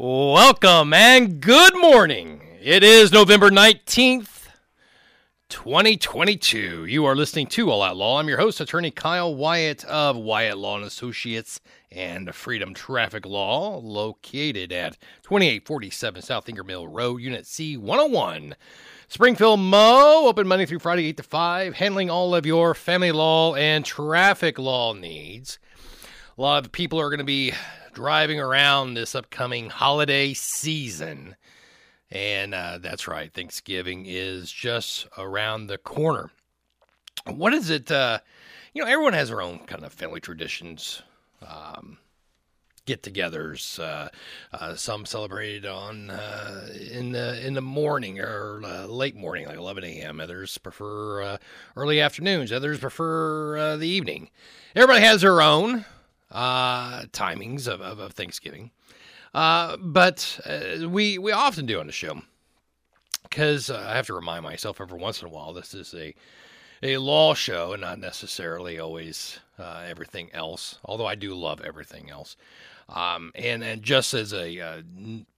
Welcome and good morning. It is November 19th, 2022. You are listening to All Out Law. I'm your host, attorney Kyle Wyatt of Wyatt Law and Associates and Freedom Traffic Law, located at 2847 South Ingram Mill Road, Unit C 101. Springfield Mo, open Monday through Friday, 8 to 5, handling all of your family law and traffic law needs. A lot of people are going to be driving around this upcoming holiday season. And uh, that's right, Thanksgiving is just around the corner. What is it? Uh, you know, everyone has their own kind of family traditions, um, get-togethers. Uh, uh some celebrated on uh, in the in the morning or uh, late morning, like 11 a.m. Others prefer early afternoons. Others prefer the evening. Everybody has their own uh, timings of, of, of Thanksgiving. Uh, but uh, we we often do on the show because uh, I have to remind myself every once in a while this is a a law show and not necessarily always uh, everything else. Although I do love everything else. Um, and and just as a uh,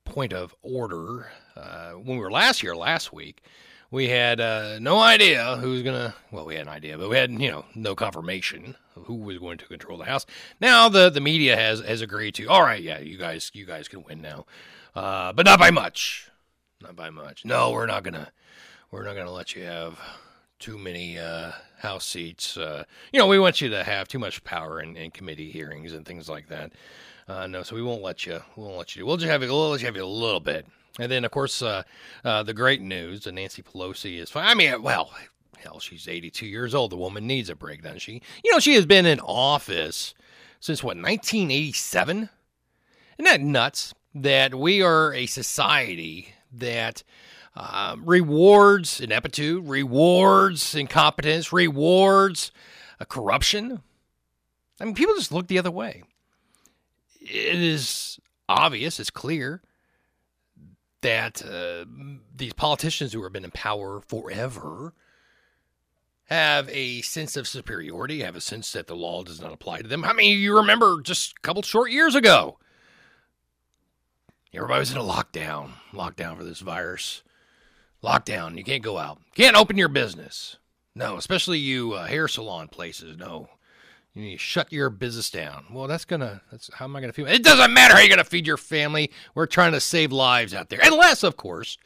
point of order, uh, when we were last here last week, we had uh, no idea who was gonna. Well, we had an idea, but we had you know no confirmation of who was going to control the house. Now the the media has has agreed to. All right, yeah, you guys you guys can win now, uh, but not by much. Not by much. No, we're not gonna we're not gonna let you have too many uh, house seats. Uh, you know, we want you to have too much power in, in committee hearings and things like that. Uh, no, so we won't let you. We won't let you. We'll just have you. We'll let you have you a little bit. And then, of course, uh, uh, the great news: that Nancy Pelosi is fine. I mean, well, hell, she's 82 years old. The woman needs a break, doesn't she? You know, she has been in office since what 1987. Isn't that nuts? That we are a society that uh, rewards ineptitude, rewards incompetence, rewards uh, corruption. I mean, people just look the other way. It is obvious, it's clear that uh, these politicians who have been in power forever have a sense of superiority, have a sense that the law does not apply to them. I mean, you remember just a couple short years ago, everybody was in a lockdown, lockdown for this virus. Lockdown, you can't go out, can't open your business. No, especially you uh, hair salon places. No, you need to shut your business down. Well, that's gonna. That's how am I gonna feel? It doesn't matter how you're gonna feed your family. We're trying to save lives out there, unless, of course,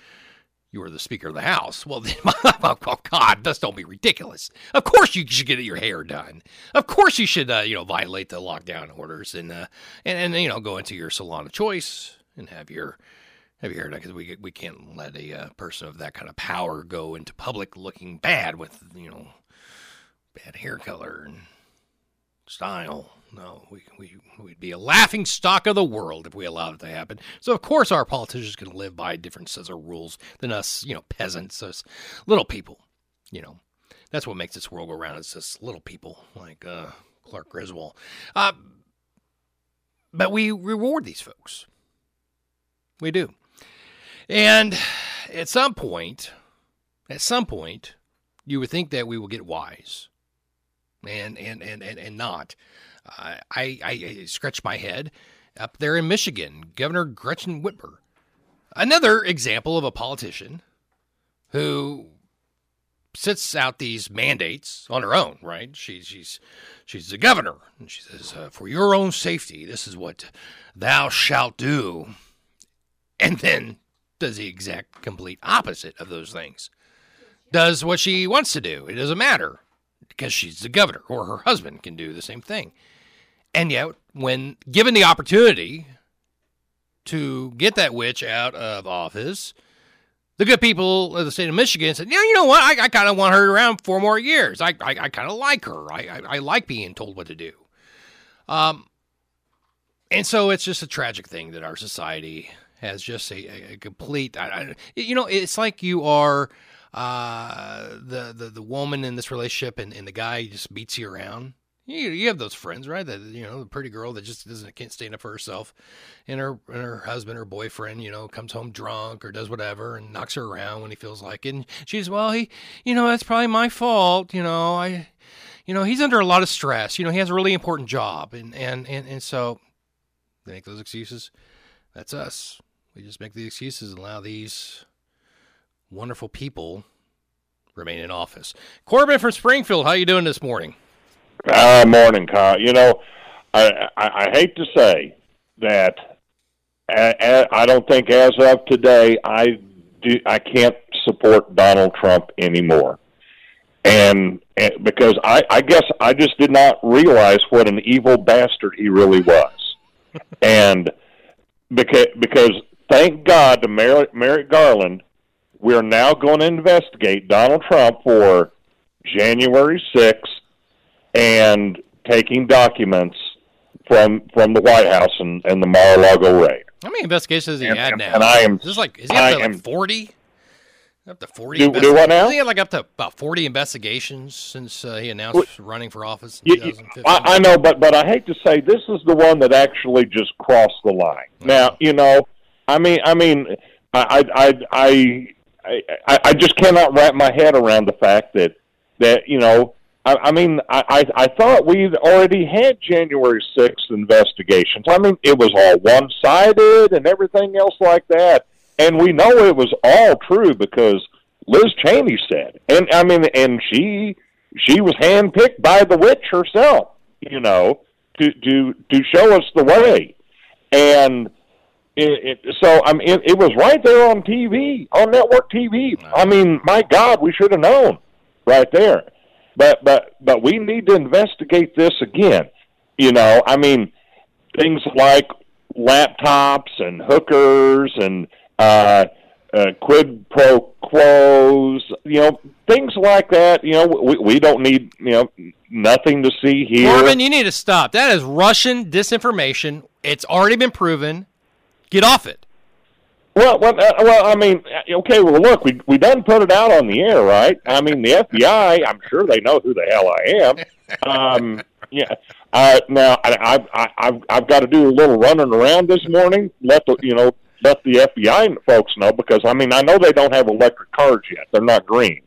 you are the Speaker of the House. Well, then, oh God, just don't be ridiculous. Of course, you should get your hair done. Of course, you should, uh, you know, violate the lockdown orders and, uh, and and you know, go into your salon of choice and have your have your hair done because we we can't let a uh, person of that kind of power go into public looking bad with you know bad hair color and style. No, we, we, we'd be a laughing stock of the world if we allowed it to happen. So, of course, our politicians can live by different sets of rules than us, you know, peasants, us little people. You know, that's what makes this world go round. It's just little people like uh, Clark Griswold. Uh, but we reward these folks. We do. And at some point, at some point, you would think that we will get wise and and and and, and not. Uh, I, I scratch my head up there in Michigan, Governor Gretchen Whitmer, another example of a politician who sits out these mandates on her own. Right? She's she's she's the governor, and she says, uh, "For your own safety, this is what thou shalt do," and then does the exact complete opposite of those things. Does what she wants to do. It doesn't matter because she's the governor, or her husband can do the same thing. And yet, when given the opportunity to get that witch out of office, the good people of the state of Michigan said, "Yeah, you know what? I, I kind of want her around four more years. I, I, I kind of like her. I, I, I, like being told what to do." Um, and so it's just a tragic thing that our society has just a, a complete. I, you know, it's like you are uh, the, the the woman in this relationship and, and the guy just beats you around. You, you have those friends, right? That you know, the pretty girl that just doesn't can't stand up for herself, and her and her husband or boyfriend, you know, comes home drunk or does whatever and knocks her around when he feels like it. And she's well, he, you know, that's probably my fault. You know, I, you know, he's under a lot of stress. You know, he has a really important job, and and and and so they make those excuses. That's us. We just make the excuses and allow these wonderful people remain in office. Corbin from Springfield, how are you doing this morning? Uh, morning, Kyle. You know, I, I, I hate to say that I, I don't think as of today I do I can't support Donald Trump anymore, and, and because I, I guess I just did not realize what an evil bastard he really was, and because because thank God to Merrick, Merrick Garland, we are now going to investigate Donald Trump for January sixth and taking documents from from the White House and, and the Mar-a-Lago raid. How many investigations has he And- had and- now? and I am- Is this like is he up I to like am- forty? Up to forty. Do- do what now? Is he had like up to about forty investigations since uh, he announced running for office in You- you- 2015? I, I know, but but I hate to say this is the one that actually just crossed the line. Now you know, I mean, I mean, I I I I, I, I just cannot wrap my head around the fact that that you know. I, I mean, I, I I thought we'd already had January sixth investigations. I mean, it was all one sided and everything else like that, and we know it was all true because Liz Cheney said, and I mean, and she she was handpicked by the witch herself, you know, to to to show us the way, and it, it, so I mean, it, it was right there on TV, on network TV. I mean, my God, we should have known right there. But but but we need to investigate this again. You know, I mean, things like laptops and hookers and uh, uh, quid pro quos. You know, things like that. You know, we we don't need you know nothing to see here. Corbin, you need to stop. That is Russian disinformation. It's already been proven. Get off it. Well, well, uh, well. I mean, uh, okay. Well, look, we we done put it out on the air, right? I mean, the FBI. I'm sure they know who the hell I am. Um, yeah. Uh, now, I, I, I've I've got to do a little running around this morning. Let the you know let the FBI folks know because I mean I know they don't have electric cars yet. They're not green,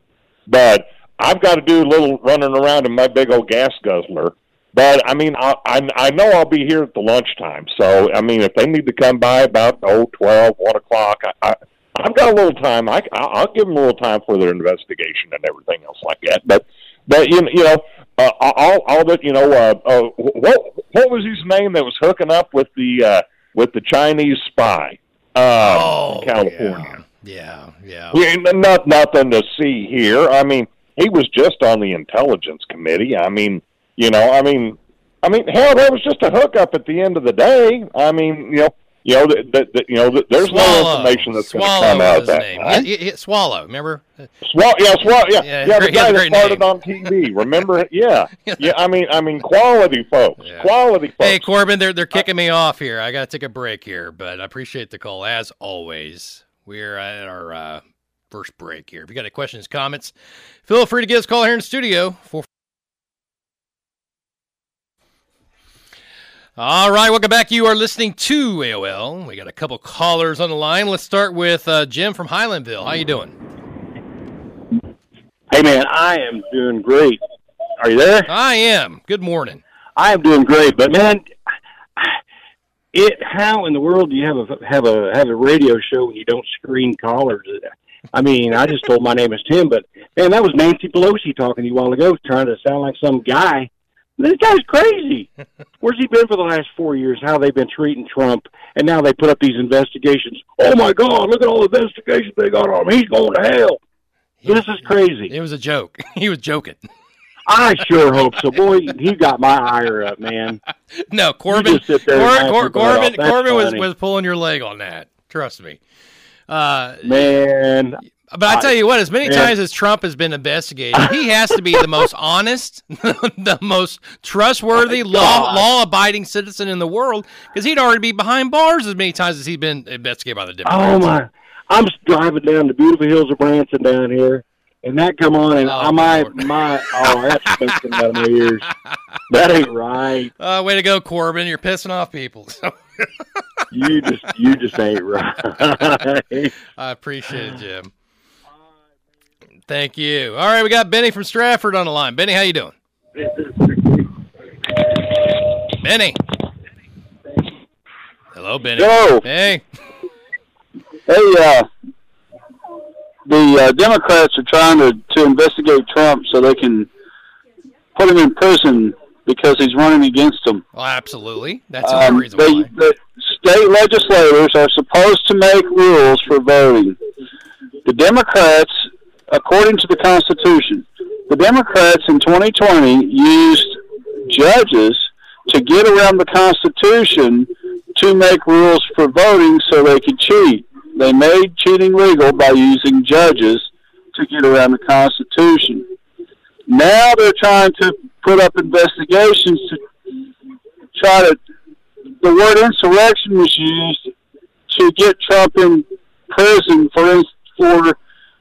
but I've got to do a little running around in my big old gas guzzler. But I mean, I, I I know I'll be here at the lunchtime. So I mean, if they need to come by about oh twelve, one o'clock, I, I I've got a little time. I I'll give them a little time for their investigation and everything else like that. But but you you know uh, all all that you know uh, uh, what what was his name that was hooking up with the uh, with the Chinese spy uh, in California. Yeah, yeah. Yeah, n- not nothing to see here. I mean, he was just on the intelligence committee. I mean, you know, I mean, I mean, hell, that was just a hookup at the end of the day. I mean, you know, you know that, that, that you know that there's no information that's going to come out of his that. name. Right? Yeah, yeah, yeah, Swallow, remember? Swallow, yeah, swallow, yeah, Yeah, yeah. the had guy that started name. on TV. Remember? Yeah, yeah. I mean, I mean, quality folks, Yeah. quality folks. Hey, Corbin, they're they're kicking me off here. I got to take a break here, but I appreciate the call as always. We're at our uh, first break here. If you got any questions, comments, feel free to give us a call here in the studio. Four- All right, welcome back. You are listening to AOL. We got a couple callers on the line. Let's start with uh, Jim from Highlandville. How you doing? Hey man, I am doing great. Are you there? I am. Good morning. I am doing great, but man, it how in the world do you have a have a have a radio show when you don't screen callers? I mean, I just told my name is Tim, but man, that was Nancy Pelosi talking to you a while ago, trying to sound like some guy. This guy's crazy. Where's he been for the last four years? How they've been treating Trump, and now they put up these investigations. Oh my God! Look at all the investigations they got on him. He's going to hell. This is crazy. It was a joke. he was joking. I sure hope so. Boy, he got my ire up, man. No, Corbin. just sit there Cor- Cor- your Corbin. Corbin was, was pulling your leg on that. Trust me. Uh, Man, but I tell you what, as many times as Trump has been investigated, he has to be the most honest, the most trustworthy, law law abiding citizen in the world because he'd already be behind bars as many times as he's been investigated by the Democrats. oh my! I'm driving down the beautiful hills of Branson down here, and that come on, and Oh, I my Lord. my oh, that's smoking out of my ears. That ain't right. Uh, way to go, Corbin! You're pissing off people. You just you just ain't right. I appreciate it, Jim. Thank you. All right, we got Benny from Stratford on the line. Benny, how you doing? Benny. Hello, Benny. Yo. Hey. Hey, uh, the uh, Democrats are trying to, to investigate Trump so they can put him in prison because he's running against them. Well, absolutely. That's Um, reason they, why. the state legislators are supposed to make rules for voting. The Democrats, according to the Constitution, the Democrats in 2020 used judges to get around the Constitution to make rules for voting so they could cheat. They made cheating legal by using judges to get around the Constitution. Now they're trying to put up investigations to try to the word insurrection was used to get Trump in prison for for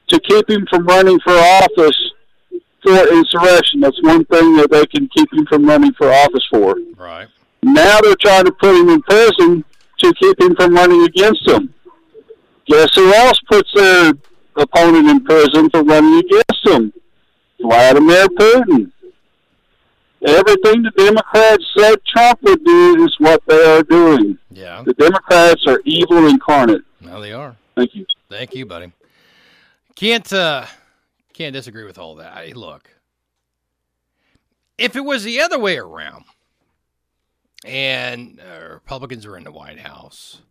to keep him from running for office for insurrection. That's one thing that they can keep him from running for office for. Right. Now they're trying to put him in prison to keep him from running against them. Guess who else puts their opponent in prison for running against them? Vladimir Putin. Everything the Democrats said Trump would do is what they are doing. Yeah. The Democrats are evil incarnate. Now they are. Thank you. Thank you, buddy. Can't uh can't disagree with all that. I, look, if it was the other way around, and uh, Republicans were in the White House,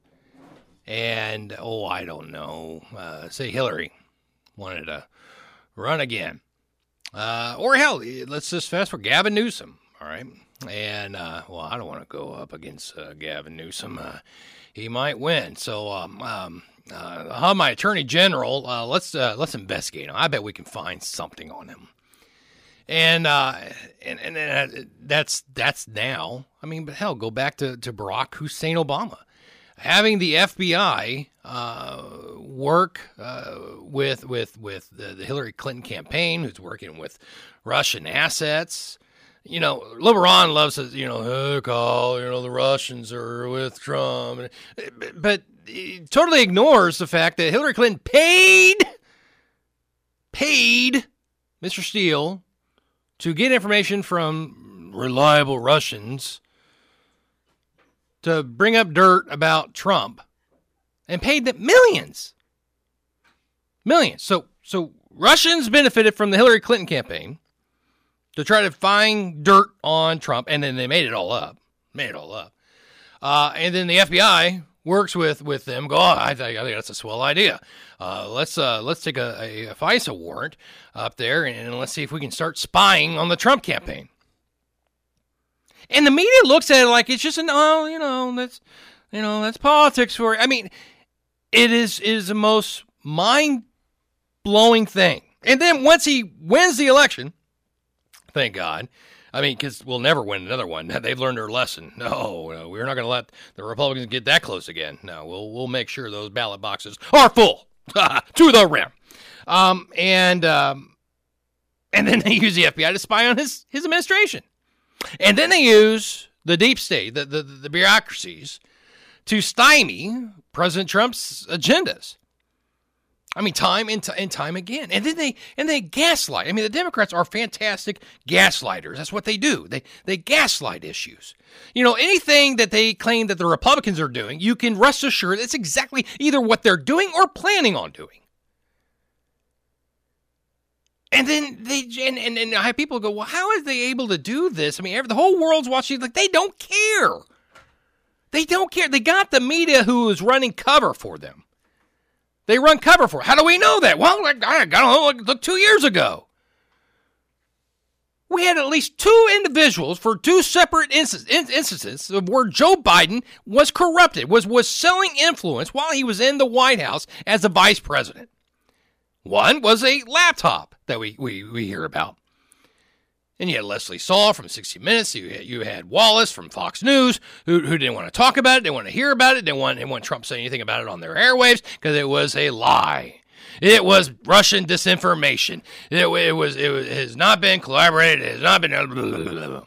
and oh, I don't know, uh, say Hillary wanted to run again, uh, or hell, let's just fast for Gavin Newsom. All right, and uh, well, I don't want to go up against uh, Gavin Newsom. Uh, he might win. So um, um, uh, I'll my attorney general. Uh, let's uh, let's investigate him. I bet we can find something on him. And uh, and and uh, that's that's now. I mean, but hell, go back to to Barack Hussein Obama, having the FBI uh, work uh, with with with the, the Hillary Clinton campaign, who's working with Russian assets. You know, LeBron loves to, you know, hey, call, you know, the Russians are with Trump. But totally ignores the fact that Hillary Clinton paid, paid Mr. Steele to get information from reliable Russians to bring up dirt about Trump and paid them millions. Millions. So so Russians benefited from the Hillary Clinton campaign to try to find dirt on Trump, and then they made it all up. Made it all up. Uh, and then the FBI works with with them. Go, oh, I think I think that's a swell idea. Uh, let's uh, let's take a, a, a FISA warrant up there, and, and let's see if we can start spying on the Trump campaign. And the media looks at it like it's just an oh, you know, that's you know, that's politics for. I mean, it is is the most mind blowing thing. And then once he wins the election, thank God. I mean, because we'll never win another one. They've learned their lesson. No, no we're not going to let the Republicans get that close again. No, we'll we'll make sure those ballot boxes are full to the rim. Um, and um, and then they use the FBI to spy on his his administration, and then they use the deep state, the the, the bureaucracies, to stymie President Trump's agendas. I mean, time and, t- and time again, and then they and they gaslight. I mean, the Democrats are fantastic gaslighters. That's what they do. They they gaslight issues. You know, anything that they claim that the Republicans are doing, you can rest assured it's exactly either what they're doing or planning on doing. And then they and, and, and I have people go, well, how are they able to do this? I mean, every, the whole world's watching. Like they don't care. They don't care. They got the media who is running cover for them. They run cover for. How do we know that? Well, I, I don't know. Look, two years ago, we had at least two individuals for two separate instances of where Joe Biden was corrupted, was was selling influence while he was in the White House as a vice president. One was a laptop that we we, we hear about. And you had Lesley Stahl from 60 Minutes. You had, you had Wallace from Fox News, who, who didn't want to talk about it, didn't want to hear about it, didn't want, didn't want Trump to say anything about it on their airwaves because it was a lie. It was Russian disinformation. It, it was it, was, it has not been collaborated. It has not been. Blah, blah, blah,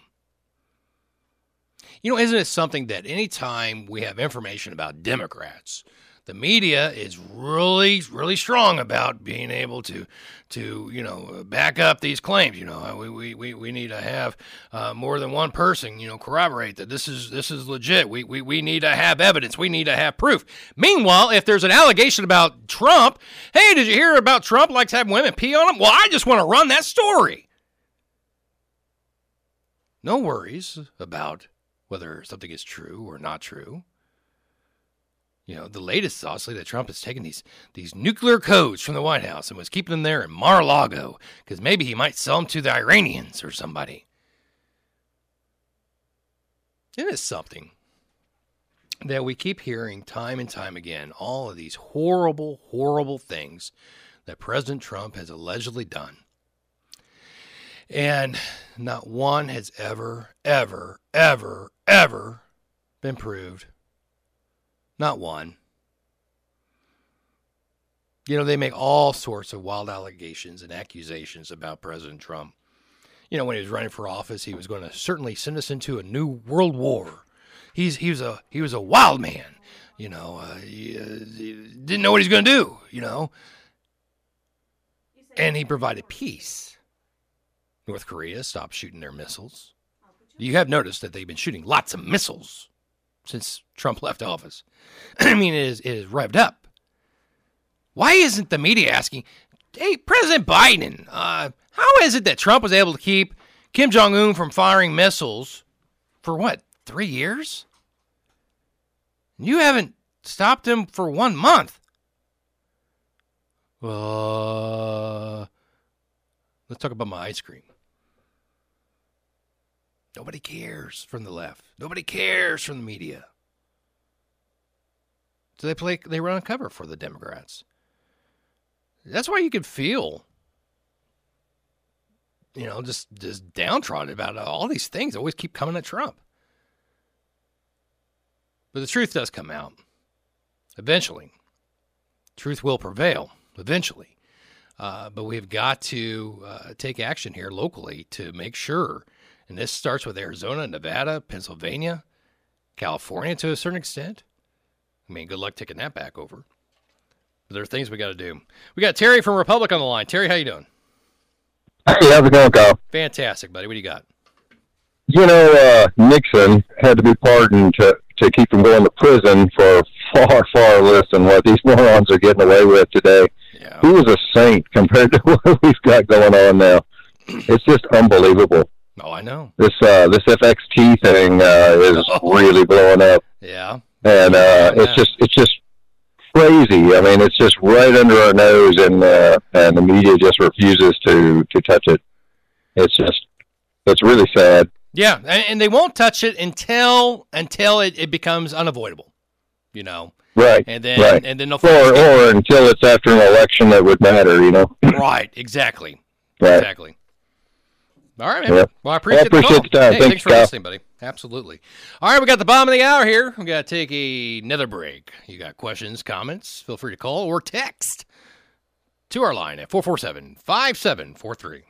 you know, isn't it something that anytime we have information about Democrats, the media is really, really strong about being able to, to you know, back up these claims. You know, we we, we, need to have uh, more than one person, you know, corroborate that this is this is legit. We, we we need to have evidence. We need to have proof. Meanwhile, if there's an allegation about Trump, hey, did you hear about Trump likes having women pee on him? Well, I just want to run that story. No worries about whether something is true or not true. You know, the latest is obviously that Trump has taken these these nuclear codes from the White House and was keeping them there in Mar-a-Lago because maybe he might sell them to the Iranians or somebody. It is something that we keep hearing time and time again. All of these horrible, horrible things that President Trump has allegedly done. And not one has ever, ever, ever, ever been proved not one. You know, they make all sorts of wild allegations and accusations about President Trump. You know, when he was running for office, he was going to certainly send us into a new world war. He's he was a he was a wild man. You know, uh, he, uh, he didn't know what he's going to do. You know, and he provided peace. North Korea stopped shooting their missiles. You have noticed that they've been shooting lots of missiles since Trump left office. I mean, it is, it is revved up. Why isn't the media asking, hey, President Biden, uh, how is it that Trump was able to keep Kim Jong un from firing missiles for what, three years? You haven't stopped him for one month. Uh, let's talk about my ice cream. Nobody cares from the left. Nobody cares from the media. So they play they run cover for the Democrats. That's why you could feel you know, just just downtrodden about all these things always keep coming at Trump. But the truth does come out. Eventually. Truth will prevail eventually. Uh, but we've got to uh, take action here locally to make sure and this starts with Arizona, Nevada, Pennsylvania, California to a certain extent. I mean, good luck taking that back over. But there are things we got to do. We got Terry from Republic on the line. Terry, how you doing? Hey, how's it going, Kyle? Fantastic, buddy. What do you got? You know, uh, Nixon had to be pardoned to, to keep from going to prison for far, far less than what these morons are getting away with today. Yeah. He was a saint compared to what we've got going on now. It's just unbelievable. Oh, I know. This uh, this FTX thing uh, is really blowing up, Yeah. and uh, Yeah. it's just it's just crazy. I mean, it's just right under our nose, and uh, and the media just refuses to to touch it. It's just it's really sad. Yeah, and, and they won't touch it until until it, it becomes unavoidable. You know, Right. and then right. and then they'll or or until it's after an election that would matter, you know. right, exactly, Right. exactly. All right, man. Yep. Well, I appreciate, appreciate the, the call. time. Hey, Thanks, thanks for Kyle. listening, buddy. Absolutely. All right, we got the bottom of the hour here. We got to take another break. You got questions, comments? Feel free to call or text to our line at 447 5743.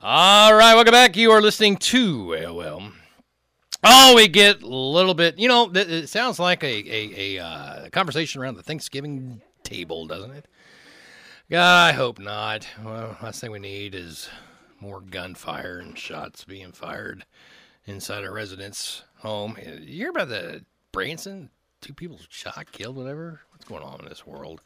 All right, welcome back. You are listening to AOL. Oh, we get a little bit, you know, it sounds like a, a, a uh, conversation around the Thanksgiving table, doesn't it? God, I hope not. Well, last thing we need is more gunfire and shots being fired inside a residence home. You hear about the Branson? Two people shot, killed, whatever? What's going on in this world?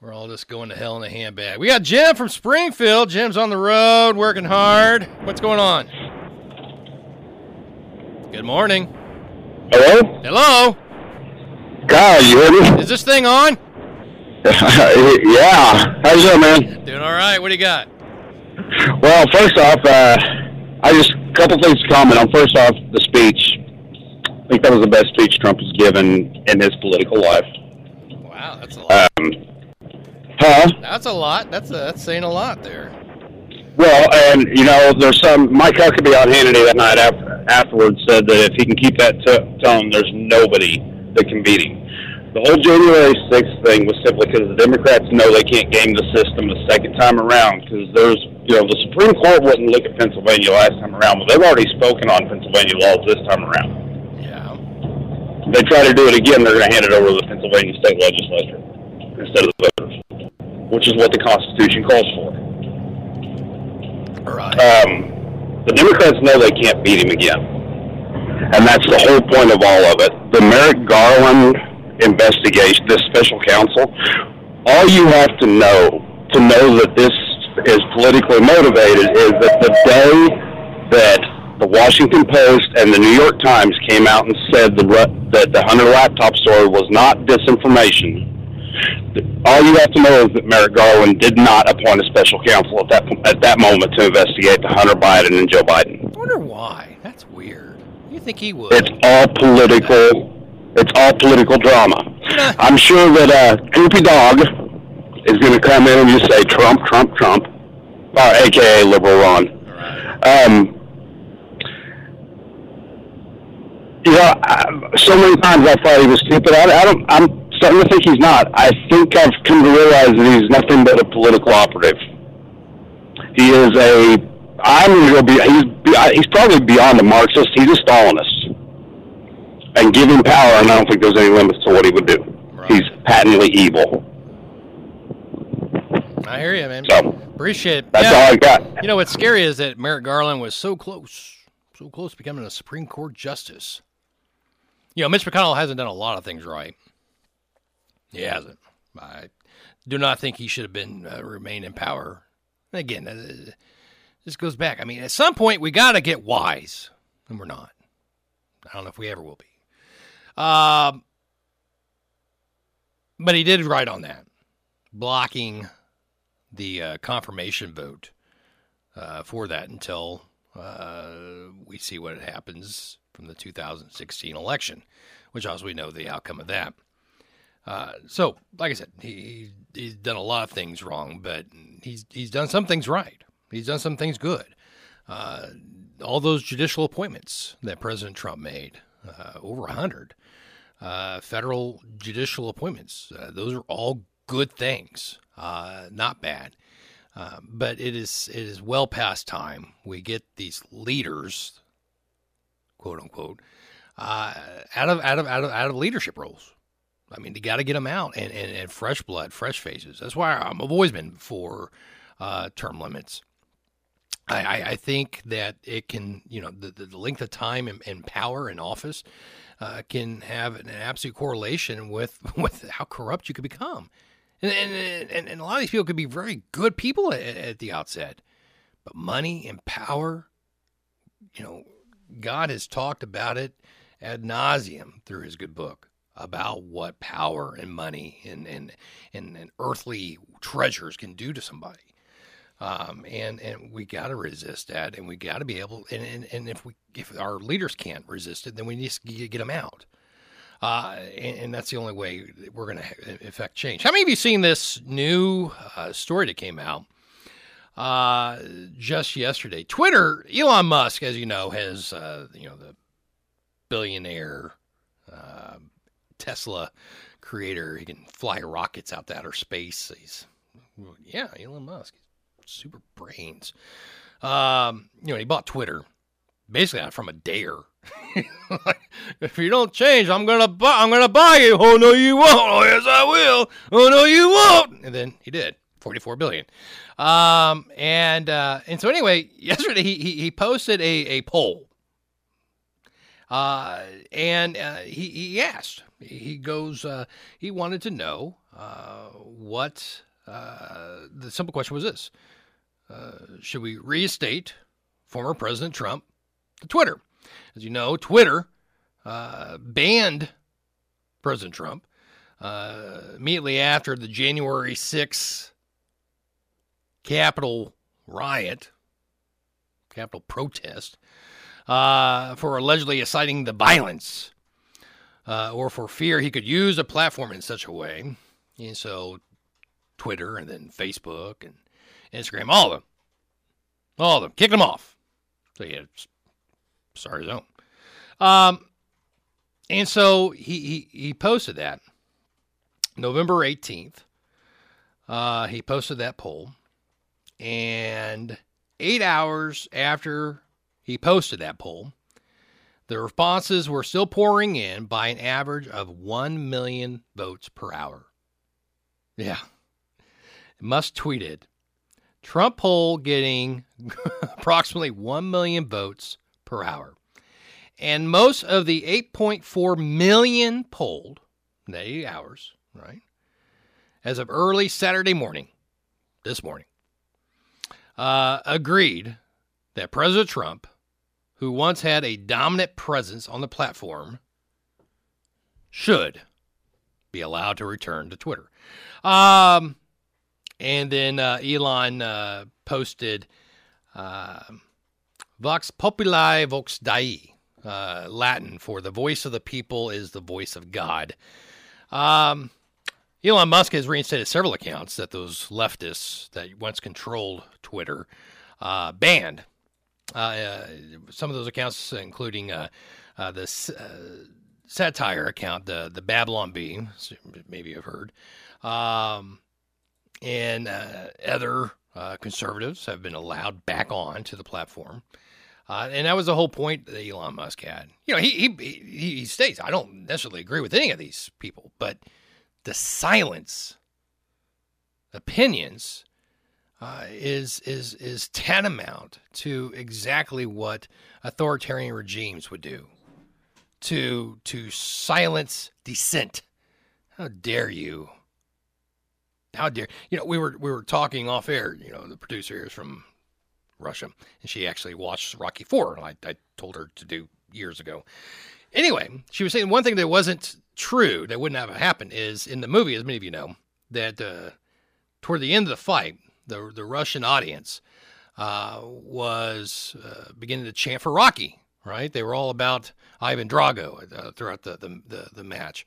We're all just going to hell in a handbag. We got Jim from Springfield. Jim's on the road, working hard. What's going on? Good morning. Hello? Hello. Kyle, you hear me? Is this thing on? yeah. How you doing, man? Doing all right. What do you got? Well, first off, uh, I just a couple things to comment on. First off, the speech. I think that was the best speech Trump has given in his political life. Wow, that's a lot. Um, huh? That's a lot. That's a, that's saying a lot there. Well, and you know, there's some. Mike Huckabee on Hannity that night after, afterwards said that if he can keep that t- tone, there's nobody that can beat him. The whole January 6th thing was simply because the Democrats know they can't game the system the second time around because there's, you know, the Supreme Court wouldn't look at Pennsylvania last time around, but they've already spoken on Pennsylvania laws this time around. Yeah. If they try to do it again, they're going to hand it over to the Pennsylvania state legislature instead of the voters, which is what the Constitution calls for. Right. Um, the Democrats know they can't beat him again. And that's the whole point of all of it. The Merrick Garland investigation, this special counsel, all you have to know to know that this is politically motivated is that the day that the Washington Post and the New York Times came out and said the, that the Hunter laptop story was not disinformation, all you have to know is that Merrick Garland did not appoint a special counsel at that at that moment to investigate the Hunter Biden and Joe Biden. I wonder why. That's weird. You think he would? It's all political. It's all political drama. I'm sure that uh, Droopy Dog is going to come in and just say Trump, Trump, Trump, or AKA Liberal Ron. Um, you know, I, so many times I thought he was stupid. I, I don't. I'm starting to think he's not. I think I've come to realize that he's nothing but a political operative. He is a. I'm going to be. He's he's probably beyond a Marxist. He's a Stalinist. And give him power, and I don't think there's any limits to what he would do. Right. He's patently evil. I hear you, man. So Appreciate it. that's Yeah. all I got. You know what's scary is that Merrick Garland was so close, so close to becoming a Supreme Court justice. You know, Mitch McConnell hasn't done a lot of things right. He hasn't. I do not think he should have been uh, remain in power. Again, uh, this goes back. I mean, at some point we got to get wise, and we're not. I don't know if we ever will be. Um, but he did right on that, blocking the uh, confirmation vote uh, for that until uh, we see what happens from the 2016 election, which, as we know, the outcome of that. Uh, so, like I said, he he's done a lot of things wrong, but he's he's done some things right. He's done some things good. Uh, all those judicial appointments that President Trump made, uh, over a hundred uh, federal judicial appointments, uh, those are all good things, not bad. But it is it is well past time we get these leaders, quote unquote, out of out of out of out of leadership roles. I mean, you got to get them out and, and, and fresh blood, fresh faces. That's why I'm, I've always been for uh, term limits. I, I, I think that it can, you know, the, the length of time and, and power in office uh, can have an absolute correlation with, with how corrupt you could become. And, and, and, and a lot of these people could be very good people at, at the outset, but money and power, you know, God has talked about it ad nauseum through his good book about what power and money and, and, and, and earthly treasures can do to somebody. Um, and, and we got to resist that and we got to be able, and, and, and if we, if our leaders can't resist it, then we need to get, them out. Uh, and, and that's the only way we're going to affect change. How many of you seen this new uh, story that came out uh, just yesterday? Twitter, Elon Musk, as you know, has uh, you know the billionaire uh, Tesla creator. He can fly rockets out to outer space. He's yeah, Elon Musk, super brains. Um, you know, he bought Twitter basically from a dare. if you don't change, I'm gonna buy. I'm gonna buy you. Oh no, you won't. Oh yes, I will. Oh no, you won't. And then he did. Forty-four billion. Um, and uh, and so anyway, yesterday he he, he posted a a poll. Uh, and uh, he he asked. He goes. Uh, he wanted to know uh, what. Uh, the simple question was this: uh, Should we reinstate former President Trump to Twitter? As you know, Twitter banned President Trump immediately after the January 6th Capitol riot, Capitol protest, uh, for allegedly inciting the violence uh, or for fear he could use a platform in such a way. And so Twitter and then Facebook and Instagram, all of them, all of them, kicked them off. So start his own. Um, and so he, he, he posted that. November 18th, uh, he posted that poll. And eight hours after he posted that poll, the responses were still pouring in by an average of 1 million votes per hour. Yeah. Musk tweeted. Trump poll getting approximately 1 million votes per hour. And most of the 8.4 million polled, 80 hours, right? As of early Saturday morning, this morning, uh, agreed that President Trump, who once had a dominant presence on the platform, should be allowed to return to Twitter. Um, and then uh, Elon uh, posted uh, Vox Populi Vox Dei, uh, Latin for the voice of the people is the voice of God. Um, Elon Musk has reinstated several accounts that those leftists that once controlled Twitter uh, banned. Uh, uh, some of those accounts, including uh, uh, the satire account, the the Babylon Bee, maybe you've heard, um, and other conservatives have been allowed back on to the platform. Uh, and that was the whole point that Elon Musk had. You know, he, he he states I don't necessarily agree with any of these people, but the silence opinions uh, is is is tantamount to exactly what authoritarian regimes would do to to silence dissent. How dare you? How dare you know we were we were talking off air. You know the producer here is from Russia, and she actually watched Rocky Four. I, I told her to do years ago. Anyway, she was saying one thing that wasn't true, that wouldn't have happened, is in the movie, as many of you know, that uh, toward the end of the fight, the the Russian audience uh, was uh, beginning to chant for Rocky. Right? They were all about Ivan Drago uh, throughout the, the, the the match.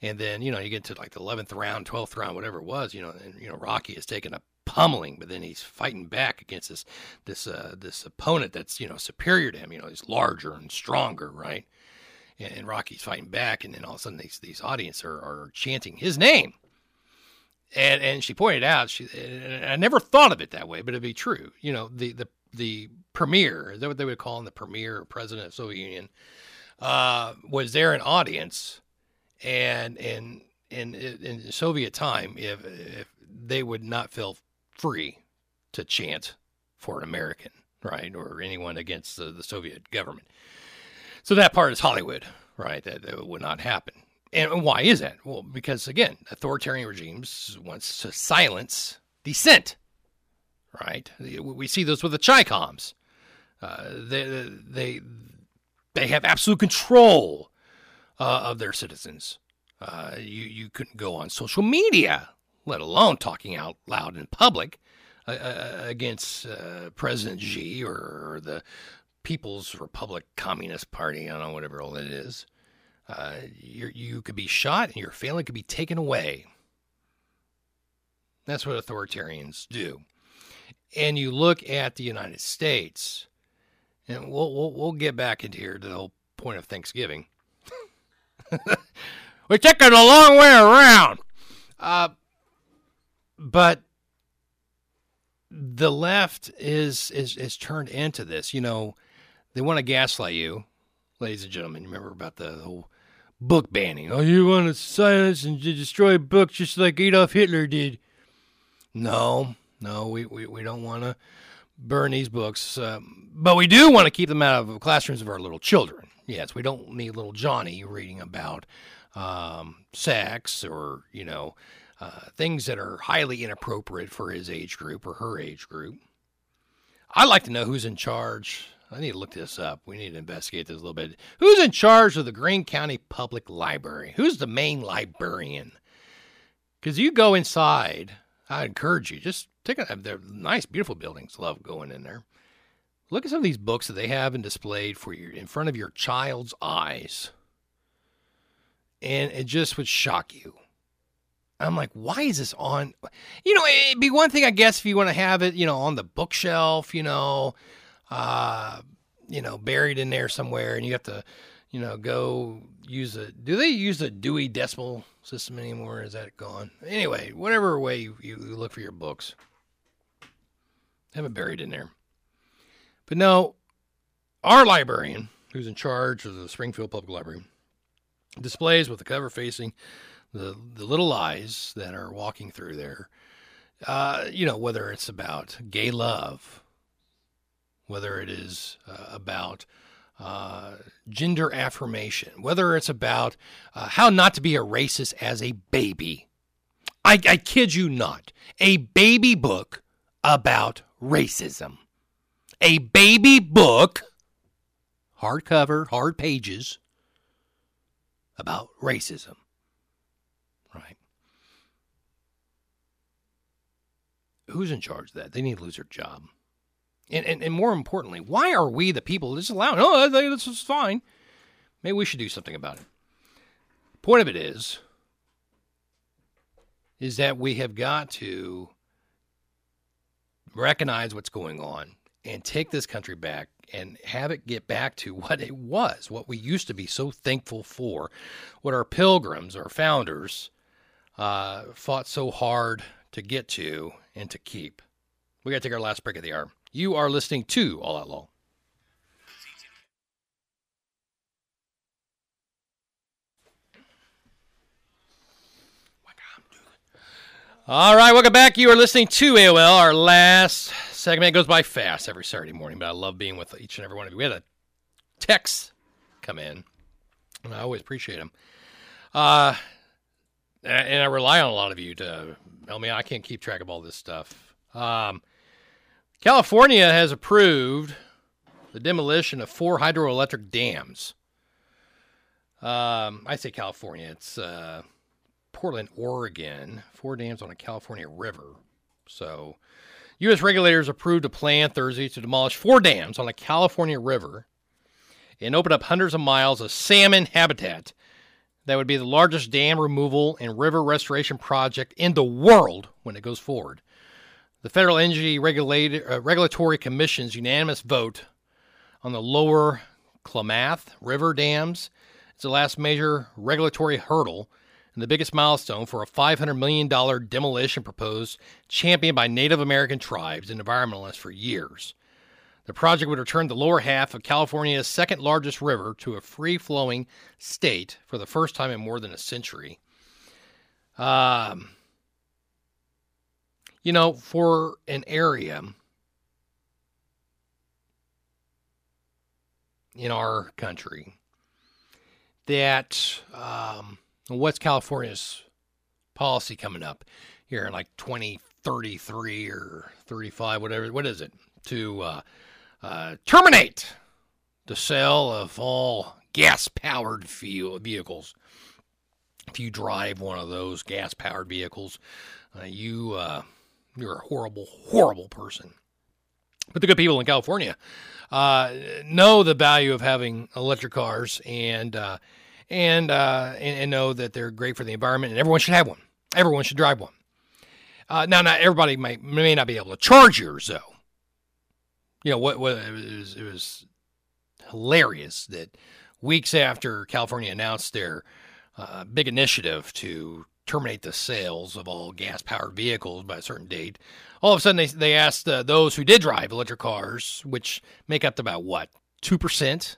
And then you know you get to like the eleventh round, twelfth round, whatever it was. You know, and you know Rocky is taking a pummeling, but then he's fighting back against this this uh, this opponent that's you know superior to him. You know, he's larger and stronger, right? And, and Rocky's fighting back, and then all of a sudden these these audience are, are chanting his name. And and she pointed out, she I never thought of it that way, but it'd be true. You know, the the the premier, is that what they would call him, the premier or president of Soviet Union, uh, was there an audience, and and in in Soviet time, if if they would not feel free to chant for an American, right, or anyone against the, the Soviet government. So that part is Hollywood, right? That, that would not happen. And why is that? Well, because again, authoritarian regimes wants to silence dissent, right? We see this with the Chicoms. Uh, they, they, they have absolute control uh, of their citizens. Uh, you, you couldn't go on social media let alone talking out loud in public uh, uh against uh, President Xi or, the People's Republic Communist Party, I don't know, whatever it is. Uh, you could be shot and your family could be taken away. That's what authoritarians do. And you look at the United States, and we'll, we'll, we'll get back into here to the whole point of Thanksgiving. We're taking a long way around. Uh, but the left is is is turned into this. You know, they want to gaslight you, ladies and gentlemen. Remember about the whole book banning? Oh, you want to silence and destroy books just like Adolf Hitler did? No, no, we we, we don't want to burn these books, um, but we do want to keep them out of classrooms of our little children. Yes, we don't need little Johnny reading about um, sex or you know uh, things that are highly inappropriate for his age group or her age group. I'd like to know who's in charge. I need to look this up. We need to investigate this a little bit. Who's in charge of the Greene County Public Library? Who's the main librarian? Because you go inside, I encourage you, just take a, they're nice, beautiful buildings. Love going in there. Look at some of these books that they have and displayed for you in front of your child's eyes. And it just would shock you. I'm like, why is this on? You know, it'd be one thing, I guess, if you want to have it, you know, on the bookshelf, you know, uh, you know, buried in there somewhere, and you have to, you know, go use a. Do they use a Dewey Decimal System anymore? Is that gone? Anyway, whatever way you, you look for your books, have it buried in there. But no, our librarian, who's in charge of the Springfield Public Library, displays with the cover facing the the little eyes that are walking through there. Uh, you know, whether it's about gay love, whether it is uh, about uh, gender affirmation, whether it's about uh, how not to be a racist as a baby. I, I kid you not. A baby book about racism. A baby book, hardcover, hard pages, about racism. Right. Who's in charge of that? They need to lose their job. And, and, and more importantly, why are we the people that's allowing, oh, this is fine? Maybe we should do something about it. Point of it is, is that we have got to recognize what's going on and take this country back and have it get back to what it was, what we used to be so thankful for, what our pilgrims, our founders, uh, fought so hard to get to and to keep. We got to take our last break of the hour. You are listening to All Outlaw. All right, welcome back. You are listening to AOL. Our last segment goes by fast every Saturday morning, but I love being with each and every one of you. We had a text come in, and I always appreciate them. Uh, and I rely on a lot of you to tell me I can't keep track of all this stuff. Um, California has approved the demolition of four hydroelectric dams. Um, I say California, it's uh, Portland, Oregon. Four dams on a California river. So, U.S. regulators approved a plan Thursday to demolish four dams on a California river and open up hundreds of miles of salmon habitat. That would be the largest dam removal and river restoration project in the world when it goes forward. The Federal Energy Regulator, uh, Regulatory Commission's unanimous vote on the lower Klamath River dams is the last major regulatory hurdle and the biggest milestone for a $500 million demolition proposed, championed by Native American tribes and environmentalists for years. The project would return the lower half of California's second largest river to a free flowing state for the first time in more than a century. Um, you know, for an area. In our country. That um, what's California's policy coming up here in like 2033 or 35, whatever, what is it, to uh, uh, terminate the sale of all gas powered vehicles. If you drive one of those gas powered vehicles, uh, you uh, you're a horrible, horrible person. But the good people in California uh, know the value of having electric cars and, uh, and, uh, and, and know that they're great for the environment, and everyone should have one. Everyone should drive one. Uh, now, not everybody may may not be able to charge yours though. You know what? what it, was, it was hilarious that weeks after California announced their uh, big initiative to terminate the sales of all gas powered vehicles by a certain date. All of a sudden, they, they asked uh, those who did drive electric cars, which make up to about what, 2%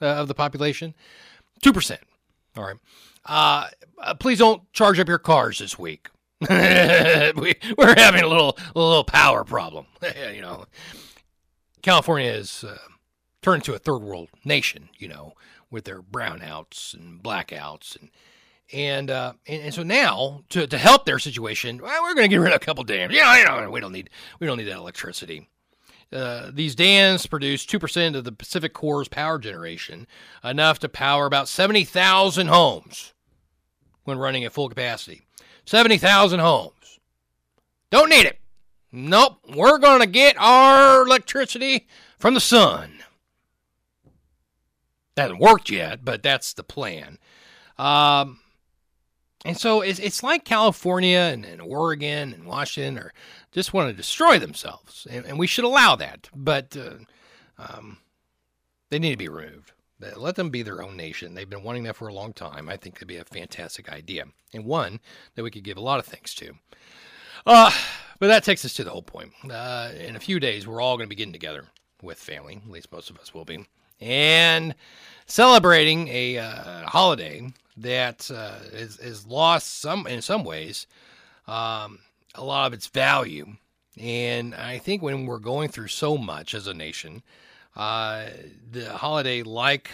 uh, of the population? 2%. All right. Uh, uh, please don't charge up your cars this week. we, are having a little a little power problem. you know, California is uh, turned into a third world nation. You know, with their brownouts and blackouts and and, uh, and, and so now to, to help their situation, well, we're going to get rid of a couple dams. Yeah, you know, we don't need we don't need that electricity. Uh, these dams produce two percent of the PacifiCorp's power generation, enough to power about seventy thousand homes when running at full capacity. Seventy thousand homes. Don't need it. Nope. We're going to get our electricity from the sun. That hasn't worked yet, but that's the plan. Um, and so it's, it's like California and, and Oregon and Washington are just want to destroy themselves. And, and we should allow that. But uh, um, they need to be removed. Let them be their own nation. They've been wanting that for a long time. I think it'd be a fantastic idea and one that we could give a lot of thanks to. Uh, but that takes us to the whole point. Uh, in a few days, we're all going to be getting together with family. At least most of us will be, and celebrating a uh, holiday that uh, is, is lost some in some ways um, a lot of its value. And I think when we're going through so much as a nation, uh, the holiday like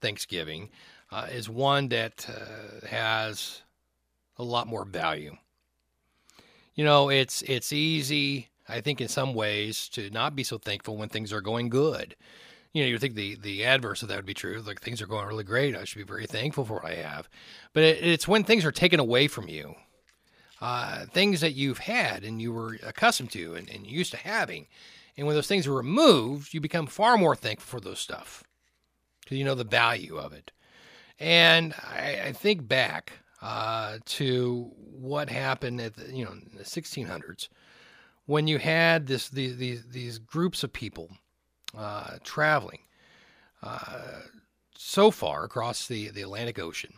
Thanksgiving uh, is one that uh, has a lot more value. You know, it's it's easy, I think, in some ways, to not be so thankful when things are going good. You know, you think the the adverse of that would be true. Like things are going really great, I should be very thankful for what I have. But it, it's when things are taken away from you, uh, things that you've had and you were accustomed to and, and used to having, and when those things are removed, you become far more thankful for those stuff because you know the value of it. And I, I think back uh, to what happened at the, you know in the 1600s when you had this these these, these groups of people uh, traveling uh, so far across the, the Atlantic Ocean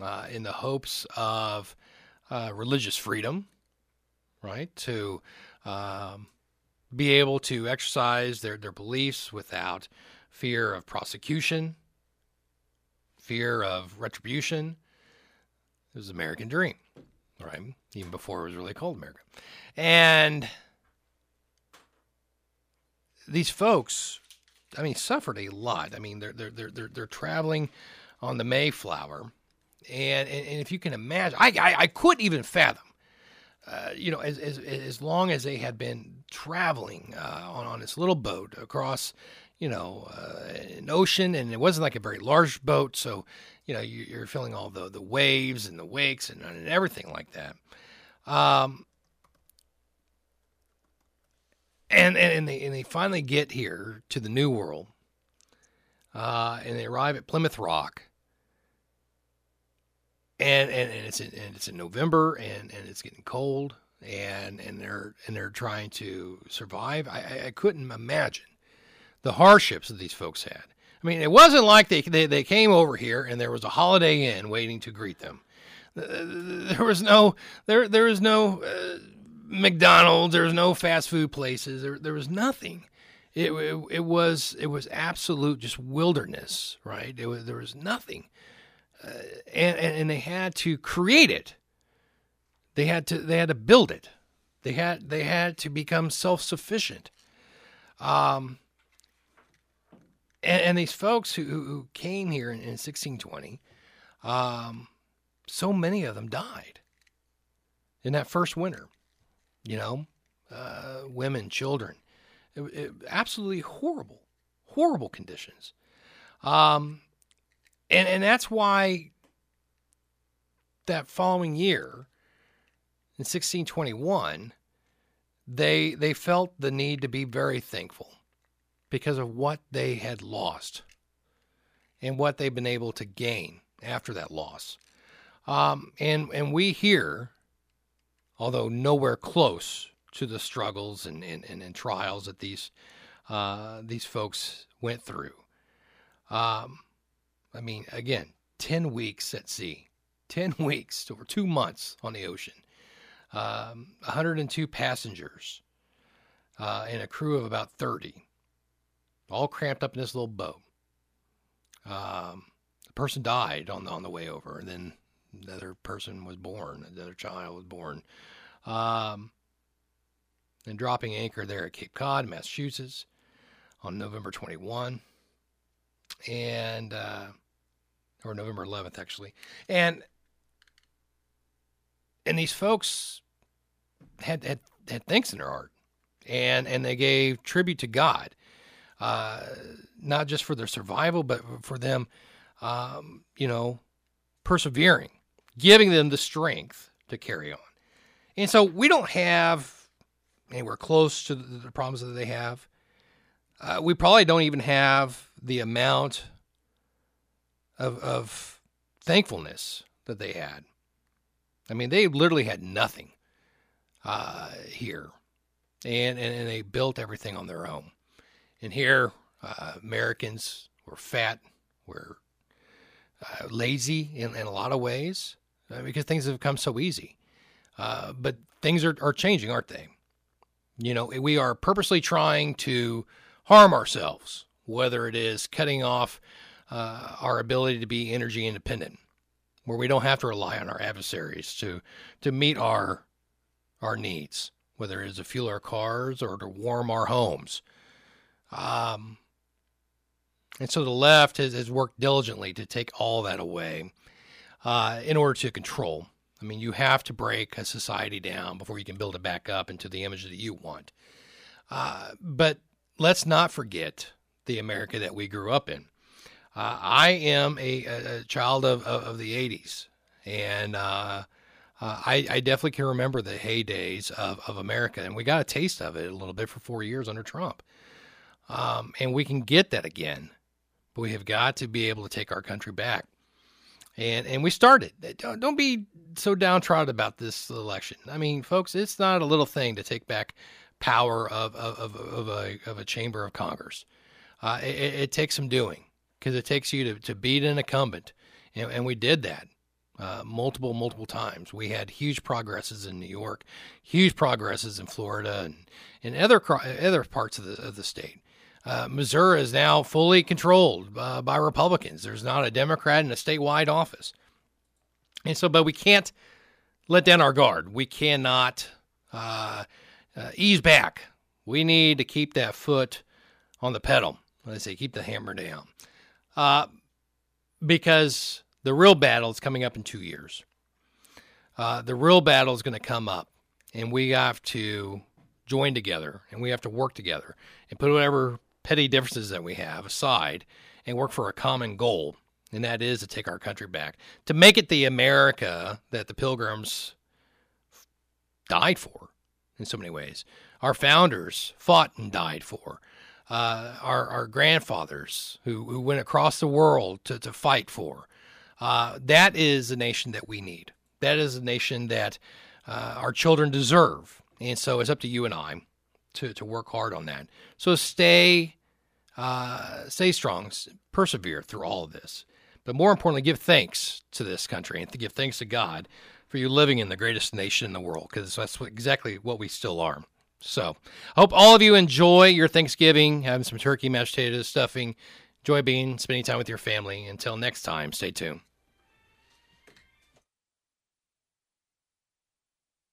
uh, in the hopes of uh, religious freedom, right? To um, be able to exercise their, their beliefs without fear of prosecution, fear of retribution. It was American dream, right? Even before it was really called America. And these folks, I mean, suffered a lot. I mean, they're they're they're they're, they're traveling on the Mayflower, and, and and if you can imagine, I I, I couldn't even fathom. Uh, you know, as, as as long as they had been traveling uh, on on this little boat across, you know, uh, an ocean, and it wasn't like a very large boat, so you know you, are feeling all the the waves and the wakes and, and everything like that. Um, and, and, and, they, and they finally get here to the New World, uh, and they arrive at Plymouth Rock. And, and, and it's in, and it's in November, and, and it's getting cold, and and they're and they're trying to survive. I, I couldn't imagine the hardships that these folks had. I mean, it wasn't like they, they, they came over here and there was a Holiday Inn waiting to greet them. There was no there there was no uh, McDonald's. There was no fast food places. There, there was nothing. It, it, it was it was absolute just wilderness, right? It was there was nothing, uh, and, and and they had to create it. They had to they had to build it. They had they had to become self sufficient. Um, and, and, these folks who, who came here in, in 1620, um, so many of them died in that first winter you know, uh, women, children. It, it, absolutely horrible, horrible conditions. Um, and, and that's why that following year, in 1621, they, they felt the need to be very thankful because of what they had lost and what they've been able to gain after that loss. Um, and, and we here although nowhere close to the struggles and, and, and, and trials that these uh, these folks went through. Um, I mean, again, 10 weeks at sea, 10 weeks over two months on the ocean, um, 102 passengers, uh, and a crew of about 30, all cramped up in this little boat. Um, the person died on the, on the way over, and then another person was born, another child was born. Um, and dropping anchor there at Cape Cod, Massachusetts, on November 21, and uh, or November 11th actually, and and these folks had had had thanks in their heart, and and they gave tribute to God, uh, not just for their survival, but for them, um, you know, persevering giving them the strength to carry on. And so we don't have anywhere close to the, problems that they have. Uh, we probably don't even have the amount of, of thankfulness that they had. I mean, they literally had nothing uh, here, and, and, and, they built everything on their own. And here, uh, Americans were fat, We're uh, lazy in, in a lot of ways because things have become so easy. Uh, but things are, are changing, aren't they? You know, we are purposely trying to harm ourselves, whether it is cutting off uh, our ability to be energy independent, where we don't have to rely on our adversaries to to meet our our needs, whether it is to fuel our cars or to warm our homes. Um, and so the left has, has worked diligently to take all that away uh, in order to control. I mean, you have to break a society down before you can build it back up into the image that you want. Uh, but let's not forget the America that we grew up in. Uh, I am a, a child of, of, of, the 80s, and uh, uh, I, I, definitely can remember the heydays of, of America, and we got a taste of it a little bit for four years under Trump. Um, and we can get that again, but we have got to be able to take our country back. And and we started. Don't, don't be so downtrodden about this election. I mean, folks, it's not a little thing to take back power of of, of, of a of a chamber of Congress. Uh, it, it, takes some doing because it takes you to, to beat an incumbent, and, and we did that uh, multiple multiple times. We had huge progresses in New York, huge progresses in Florida, and in other other parts of the of the state. Uh, Missouri is now fully controlled uh, by Republicans. There's not a Democrat in a statewide office, and so, but we can't let down our guard. We cannot uh, uh, ease back. We need to keep that foot on the pedal. Let's say keep the hammer down, uh, because the real battle is coming up in two years. The real battle is going to come up, and we have to join together and we have to work together and put whatever petty differences that we have aside and work for a common goal, and that is to take our country back, to make it the America that the pilgrims died for in so many ways. Our founders fought and died for. Uh, our, our grandfathers who, who went across the world to, to fight for. Uh, that is a nation that we need. That is a nation that uh, our children deserve. And so it's up to you and I to, to work hard on that. So stay uh, stay strong, persevere through all of this. But more importantly, give thanks to this country and to give thanks to God for you living in the greatest nation in the world, because that's what, exactly what we still are. So I hope all of you enjoy your Thanksgiving, having some turkey, mashed potatoes, stuffing. Enjoy being spending time with your family. Until next time, stay tuned.